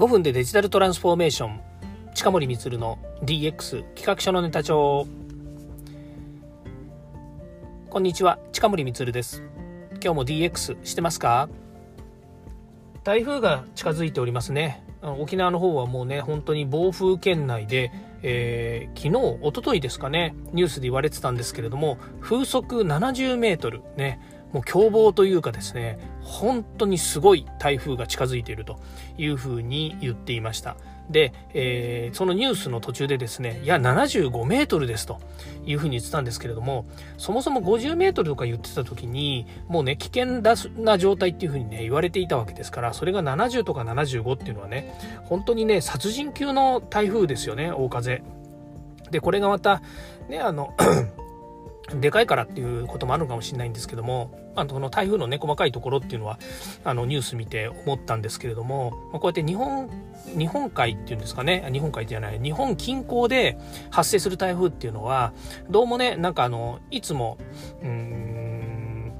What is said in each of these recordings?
5分でデジタルトランスフォーメーション。近森光の DX 企画書のネタ帳。こんにちは近森光です。今日も DX してますか？台風が近づいておりますね。沖縄の方はもうね本当に暴風圏内で、えー、昨日一昨日ですかねニュースで言われてたんですけれども風速70メートルねもう凶暴というかですね本当にすごい台風が近づいているというふうに言っていました。で、えー、そのニュースの途中でですねいや75メートルですというふうに言ってたんですけれどもそもそも50メートルとか言ってた時にもうね危険な状態っていうふうにね言われていたわけですからそれが70とか75っていうのはね本当にね殺人級の台風ですよね大風。でこれがまたねあのでかいからっていうこともあるのかもしれないんですけども、あのこの台風のね、細かいところっていうのは、あのニュース見て思ったんですけれども、まこうやって日本、日本海っていうんですかね、日本海じゃない、日本近郊で発生する台風っていうのは、どうもね、なんかあの、いつも、うーん、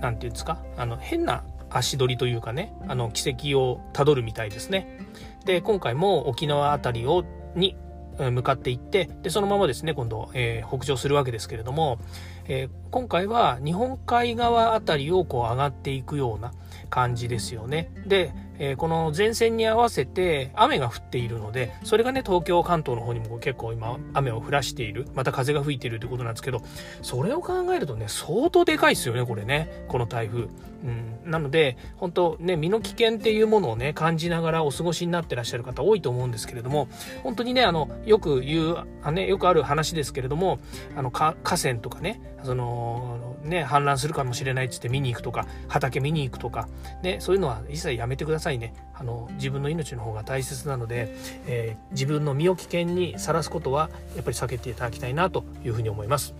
なんていうんですか、あの、変な足取りというかね、あの、軌跡をたどるみたいですね。で、今回も沖縄辺りを、に向かっていってでそのままですね今度、えー、北上するわけですけれども、えー、今回は日本海側辺りをこう上がっていくような感じですよね。でえー、この前線に合わせて雨が降っているので、それがね、東京、関東の方にも結構今雨を降らしている、また風が吹いているということなんですけど、それを考えるとね、相当でかいですよね、これね、この台風。うん、なので、本当ね、身の危険っていうものをね、感じながらお過ごしになってらっしゃる方多いと思うんですけれども、本当にね、あの、よく言う、あね、よくある話ですけれども、あの、河川とかね、その、ね、氾濫するかもしれないっつって見に行くとか、畑見に行くとか、ね、そういうのは一切やめてくださいね。あの、自分の命の方が大切なので、えー、自分の身を危険にさらすことは、やっぱり避けていただきたいなというふうに思います。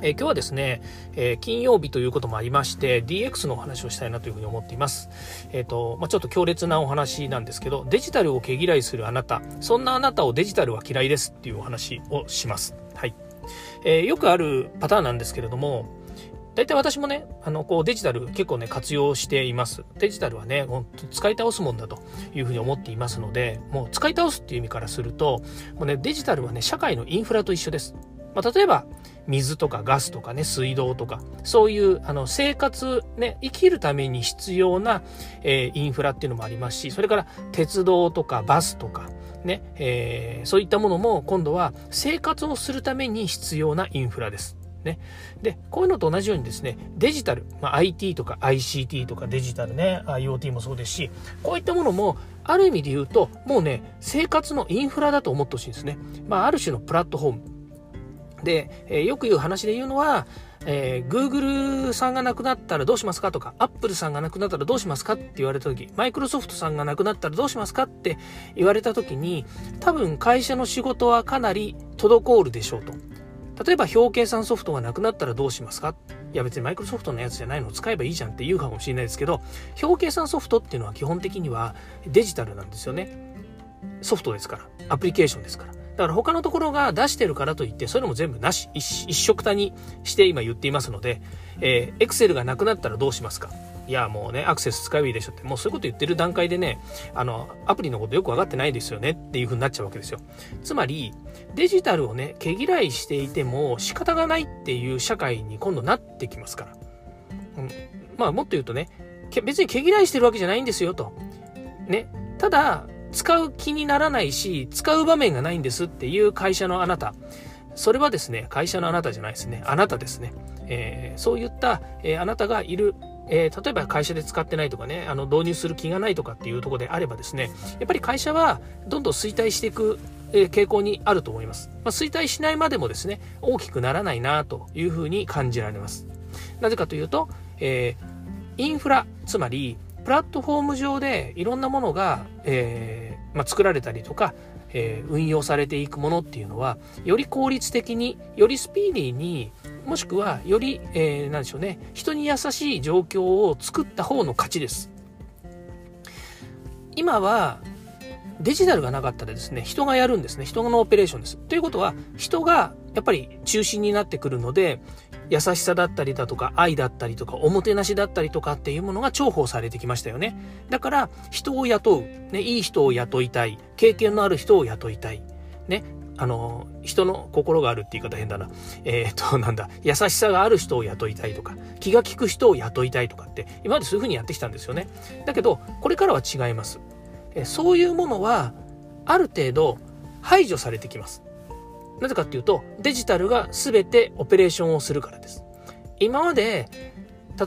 えー、今日はですね、えー、金曜日ということもありまして DX のお話をしたいなというふうに思っています。えっ、ー、と、まあ、ちょっと強烈なお話なんですけど、デジタルを毛嫌いするあなた、そんなあなたをデジタルは嫌いですっていうお話をします。はい。えよくあるパターンなんですけれども、大体私もね、あの、こうデジタル結構ね、活用しています。デジタルはね、本当使い倒すもんだというふうに思っていますので、もう使い倒すっていう意味からすると、もうね、デジタルはね、社会のインフラと一緒です。まあ、例えば、水とかガスとかね、水道とか、そういうあの生活、ね、生きるために必要な、えー、インフラっていうのもありますし、それから鉄道とかバスとか、ね、えー、そういったものも今度は生活をするために必要なインフラです。ね。で、こういうのと同じようにですね、デジタル、まあ、IT とか ICT とかデジタルね、IoT もそうですし、こういったものも、ある意味で言うと、もうね、生活のインフラだと思ってほしいんですね。まあ、ある種のプラットフォーム。で、えー、よく言う話で言うのは、えー、Google さんが亡くなったらどうしますかとか、Apple さんが亡くなったらどうしますかって言われた時、Microsoft さんが亡くなったらどうしますかって言われた時に、多分会社の仕事はかなり滞るでしょうと。例えば表計算ソフトがなくなったらどうしますか？いや別にマイクロソフトのやつじゃないのを使えばいいじゃんって言うかもしれないですけど、表計算ソフトっていうのは基本的にはデジタルなんですよね。ソフトですから。アプリケーションですから。だから他のところが出してるからといって、そういうのも全部なし、一色たにして今言っていますので、えー、Excel がなくなったらどうしますか？いや、もうね、アクセス使えばいいでしょって、もうそういうこと言ってる段階でね、あの、アプリのことよくわかってないですよねっていう風になっちゃうわけですよ。つまり、デジタルをね、毛嫌いしていても仕方がないっていう社会に今度なってきますから。うん、まあ、もっと言うとね、別に毛嫌いしてるわけじゃないんですよと。ね。ただ、使う気にならないし、使う場面がないんですっていう会社のあなた。それはですね、会社のあなたじゃないですね。あなたですね。えー、そういった、えー、あなたがいるえー、例えば会社で使ってないとかね、あの導入する気がないとかっていうところであればですね、やっぱり会社はどんどん衰退していく、え傾向にあると思います。まあ、衰退しないまでもですね、大きくならないなというふうに感じられます。なぜかというと、え、インフラ、つまり、プラットフォーム上でいろんなものが、えー、まあ、作られたりとか、えー、運用されていくものっていうのは、より効率的に、よりスピーディーに、もしくはより、えー、何でしょうね、人に優しい状況を作った方の勝ちです。今は、デジタルがなかったらですね、人がやるんですね。人のオペレーションです。ということは、人がやっぱり中心になってくるので、優しさだったりだとか、愛だったりとか、おもてなしだったりとかっていうものが重宝されてきましたよね。だから、人を雇う。ね、いい人を雇いたい。経験のある人を雇いたい。ね、あの、人の心があるって言い方変だな。えっ、と、なんだ、優しさがある人を雇いたいとか、気が利く人を雇いたいとかって、今までそういうふうにやってきたんですよね。だけど、これからは違います。えそういうものは、ある程度排除されてきます。なぜかっていうと、デジタルが全てオペレーションをするからです。今まで、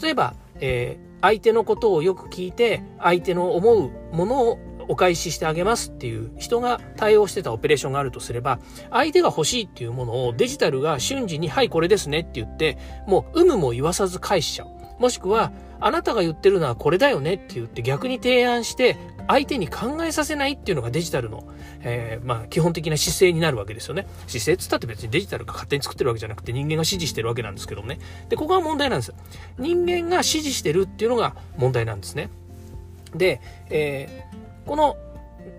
例えば、えー、相手のことをよく聞いて、相手の思うものをお返ししてあげますっていう人が対応してたオペレーションがあるとすれば、相手が欲しいっていうものをデジタルが瞬時に、はい、これですねって言って、もう有無も言わさず返しちゃう。もしくは、あなたが言ってるのはこれだよねって言って逆に提案して相手に考えさせないっていうのがデジタルの、えー、まあ基本的な姿勢になるわけですよね。姿勢っつったって別にデジタルが勝手に作ってるわけじゃなくて人間が指示してるわけなんですけどね。で、ここが問題なんです。人間が指示してるっていうのが問題なんですね。で、えー、この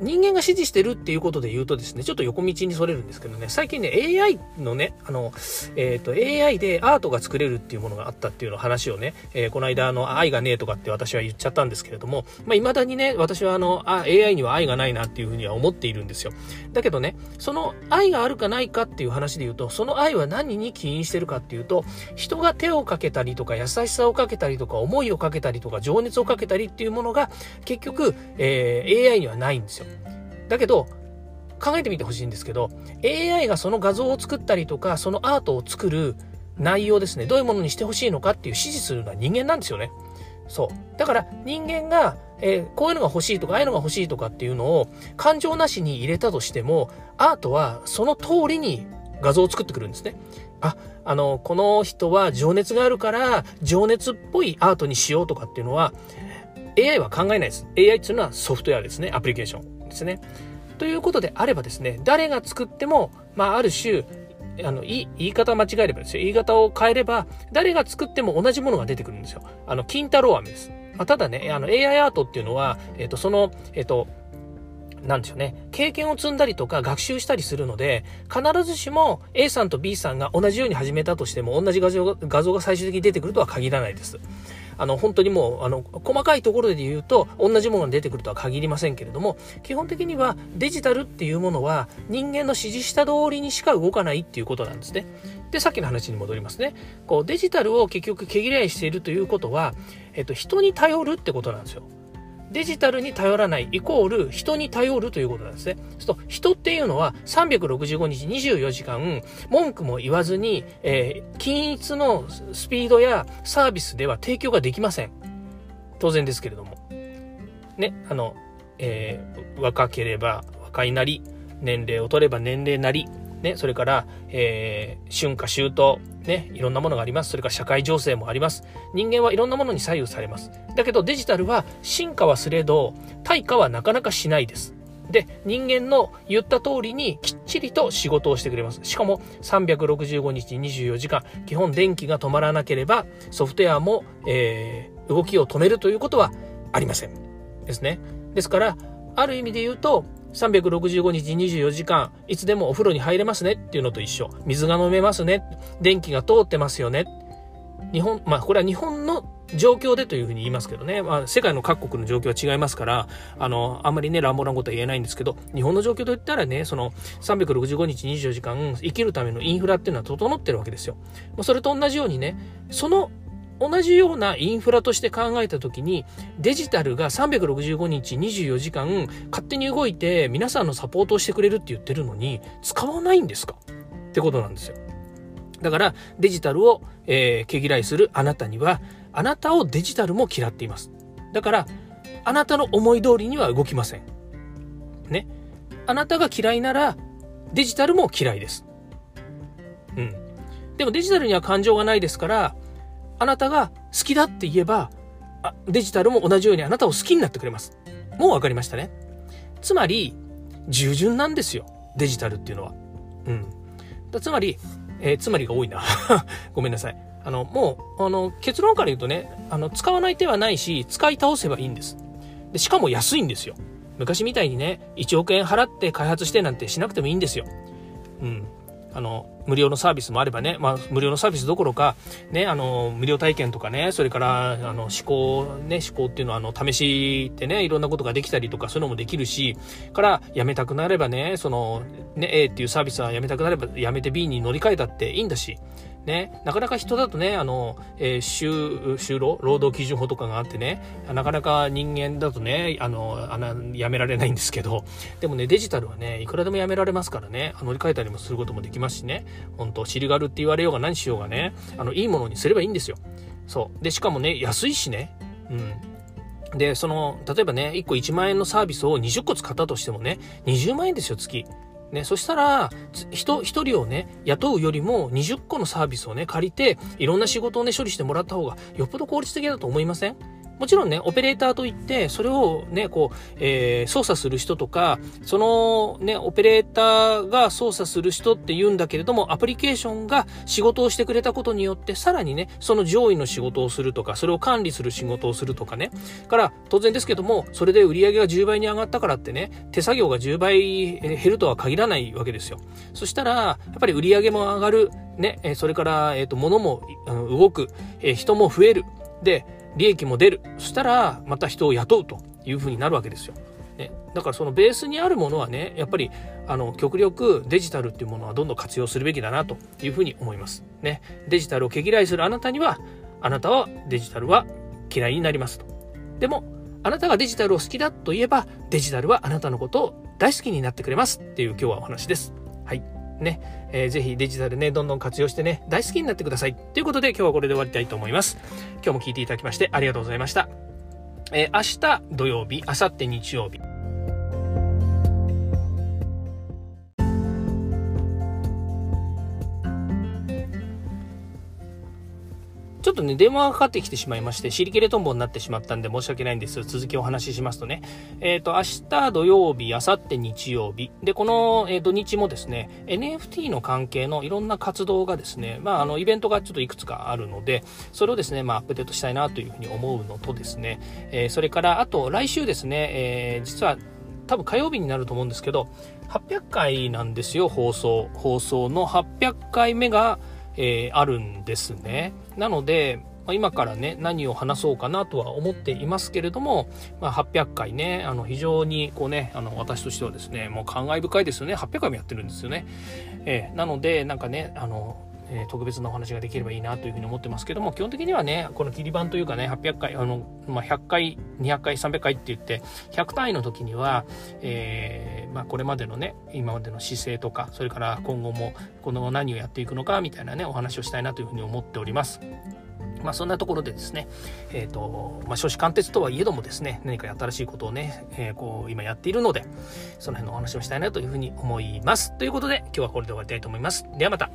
人間が指示してるっていうことで言うとですね、ちょっと横道にそれるんですけどね、最近ね、AI のね、あの、えっ、ー、と、AI でアートが作れるっていうものがあったっていうの話をね、えー、この間、あの、愛がねえとかって私は言っちゃったんですけれども、まあ、未だにね、私はあの、あ、AI には愛がないなっていうふうには思っているんですよ。だけどね、その愛があるかないかっていう話で言うと、その愛は何に起因してるかっていうと、人が手をかけたりとか、優しさをかけたりとか、思いをかけたりとか、情熱をかけたりっていうものが、結局、えー、AI にはないんですですよ。だけど、考えてみてほしいんですけど、AI がその画像を作ったりとか、そのアートを作る内容ですね、どういうものにしてほしいのかっていう指示するのは人間なんですよね。そう。だから人間が、えー、こういうのが欲しいとか、ああいうのが欲しいとかっていうのを感情なしに入れたとしても、アートはその通りに画像を作ってくるんですね。あ、あの、この人は情熱があるから、情熱っぽいアートにしようとかっていうのは、AI は考えないです。AI っていうのはソフトウェアですね、アプリケーション。ですね。ということであればですね、誰が作っても、まあ、ある種、あの、言い方間違えればですよ。言い方を変えれば、誰が作っても同じものが出てくるんですよ。あの、金太郎飴です。まあ、ただね、あの、AI アートっていうのは、えっ、と、その、えっ、と、なんでしょうね。経験を積んだりとか学習したりするので、必ずしも A さんと B さんが同じように始めたとしても、同じ画像が画像が最終的に出てくるとは限らないです。あの、本当にもう、あの、細かいところで言うと、同じものが出てくるとは限りませんけれども、基本的にはデジタルっていうものは人間の指示した通りにしか動かないっていうことなんですね。で、さっきの話に戻りますね。こう、デジタルを結局毛嫌いしているということは、えっと、人に頼るってことなんですよ。デジタルに頼らないイコール人に頼るということなんですね。そうと人っていうのは365日24時間文句も言わずに、えー、均一のスピードやサービスでは提供ができません。当然ですけれども。ね、あの、えー、若ければ若いなり、年齢を取れば年齢なり、ね、それから、えー、春夏秋冬、ね、いろんなものがあります。それから社会情勢もあります。人間はいろんなものに左右されます。だけどデジタルは進化はすれど、対価はなかなかしないです。で、人間の言った通りにきっちりと仕事をしてくれます。しかも365日24時間、基本電気が止まらなければソフトウェアも、えー、動きを止めるということはありません。ですね。ですから、ある意味で言うと、365日24時間、いつでもお風呂に入れますねっていうのと一緒。水が飲めますね。電気が通ってますよね。日本、まあこれは日本の状況でというふうに言いますけどね、まあ、世界の各国の状況は違いますから、あの、あんまりね、乱暴なことは言えないんですけど、日本の状況と言ったらね、その、365日24時間生きるためのインフラっていうのは整ってるわけですよ。それと同じようにね、その同じようなインフラとして考えた時にデジタルが365日24時間勝手に動いて皆さんのサポートをしてくれるって言ってるのに使わないんですか？ってことなんですよ。だからデジタルを、えー、毛嫌いするあなたにはあなたをデジタルも嫌っています。だからあなたの思い通りには動きません。ね？あなたが嫌いならデジタルも嫌いです。うん。でもデジタルには感情がないですからあなたが好きだって言えば、あデジタルも同じようにあなたを好きになってくれます。もう分かりましたね。つまり、従順なんですよ。デジタルっていうのは。うん。だつまり、えー、つまりが多いな。ごめんなさい。あの、もう、あの、結論から言うとね、あの、使わない手はないし、使い倒せばいいんです。で、しかも安いんですよ。昔みたいにね、1億円払って開発してなんてしなくてもいいんですよ。うん。あの無料のサービスもあればね、まあ、無料のサービスどころか、ね、あの無料体験とかねそれからあの試行ね試行っていうのはあの試してねいろんなことができたりとかそういうのもできるしからやめたくなればねそのね A っていうサービスはやめたくなればやめて B に乗り換えたっていいんだしね、なかなか人だとね、あの、えー、就、就労、労働基準法とかがあってね、なかなか人間だとね、あの、あのやめられないんですけど、でもね、デジタルはね、いくらでもやめられますからね、乗り換えたりもすることもできますしね、本当尻軽って言われようが何しようがね、あの、いいものにすればいいんですよ。そう。で、しかもね、安いしね、うん。で、その、例えばね、1個1万円のサービスを20個使ったとしてもね、20万円ですよ、月。ね、そしたら、人、一人をね、雇うよりも20個のサービスをね、借りて、いろんな仕事をね、処理してもらった方が、よっぽど効率的だと思いません？もちろんね、オペレーターといって、それをね、こう、えー、操作する人とか、そのね、オペレーターが操作する人って言うんだけれども、アプリケーションが仕事をしてくれたことによって、さらにね、その上位の仕事をするとか、それを管理する仕事をするとかね。から、当然ですけども、それで売り上げが10倍に上がったからってね、手作業が10倍減るとは限らないわけですよ。そしたら、やっぱり売り上げも上がる。ね、それから、えっ、ー、と、物も動く。えー、人も増える。で、利益も出る。そしたら、また人を雇うというふうになるわけですよ。ね、だからそのベースにあるものはね、やっぱり、あの、極力デジタルっていうものはどんどん活用するべきだなというふうに思います。ね。デジタルを毛嫌いするあなたには、あなたはデジタルは嫌いになりますと。でも、あなたがデジタルを好きだと言えば、デジタルはあなたのことを大好きになってくれますっていう今日はお話です。はい。ね、えー、ぜひデジタルね、どんどん活用してね、大好きになってください。ということで今日はこれで終わりたいと思います。今日も聞いていただきましてありがとうございました。えー、明日土曜日、明後日日曜日。ちょっとね、電話がかかってきてしまいまして、尻切れトンボになってしまったんで申し訳ないんです。続きお話ししますとね、えっ、ー、と、明日土曜日、明後日日曜日、で、この、えー、土日もですね、NFT の関係のいろんな活動がですね、まあ、あの、イベントがちょっといくつかあるので、それをですね、まあ、アップデートしたいなというふうに思うのとですね、えー、それから、あと、来週ですね、え実は、多分火曜日になると思うんですけど、800回なんですよ、放送。放送の800回目が、えー、あるんですね。なので、ま今からね、何を話そうかなとは思っていますけれども、まあ、800回ね、あの、非常にこうね、あの、私としてはですね、もう感慨深いですよね。800回もやってるんですよね。えー、なので、なんかね、あの、え、特別なお話ができればいいなというふうに思ってますけども、基本的にはね、この切り板というかね、800回、あの、まあ、100回、200回、300回って言って、100単位の時には、えー、まあ、これまでのね、今までの姿勢とか、それから今後も、この何をやっていくのか、みたいなね、お話をしたいなというふうに思っております。まあ、そんなところでですね、えっ、ー、と、まあ、少子貫徹とはいえどもですね、何か新しいことをね、えー、こう、今やっているので、その辺のお話をしたいなというふうに思います。ということで、今日はこれで終わりたいと思います。ではまた。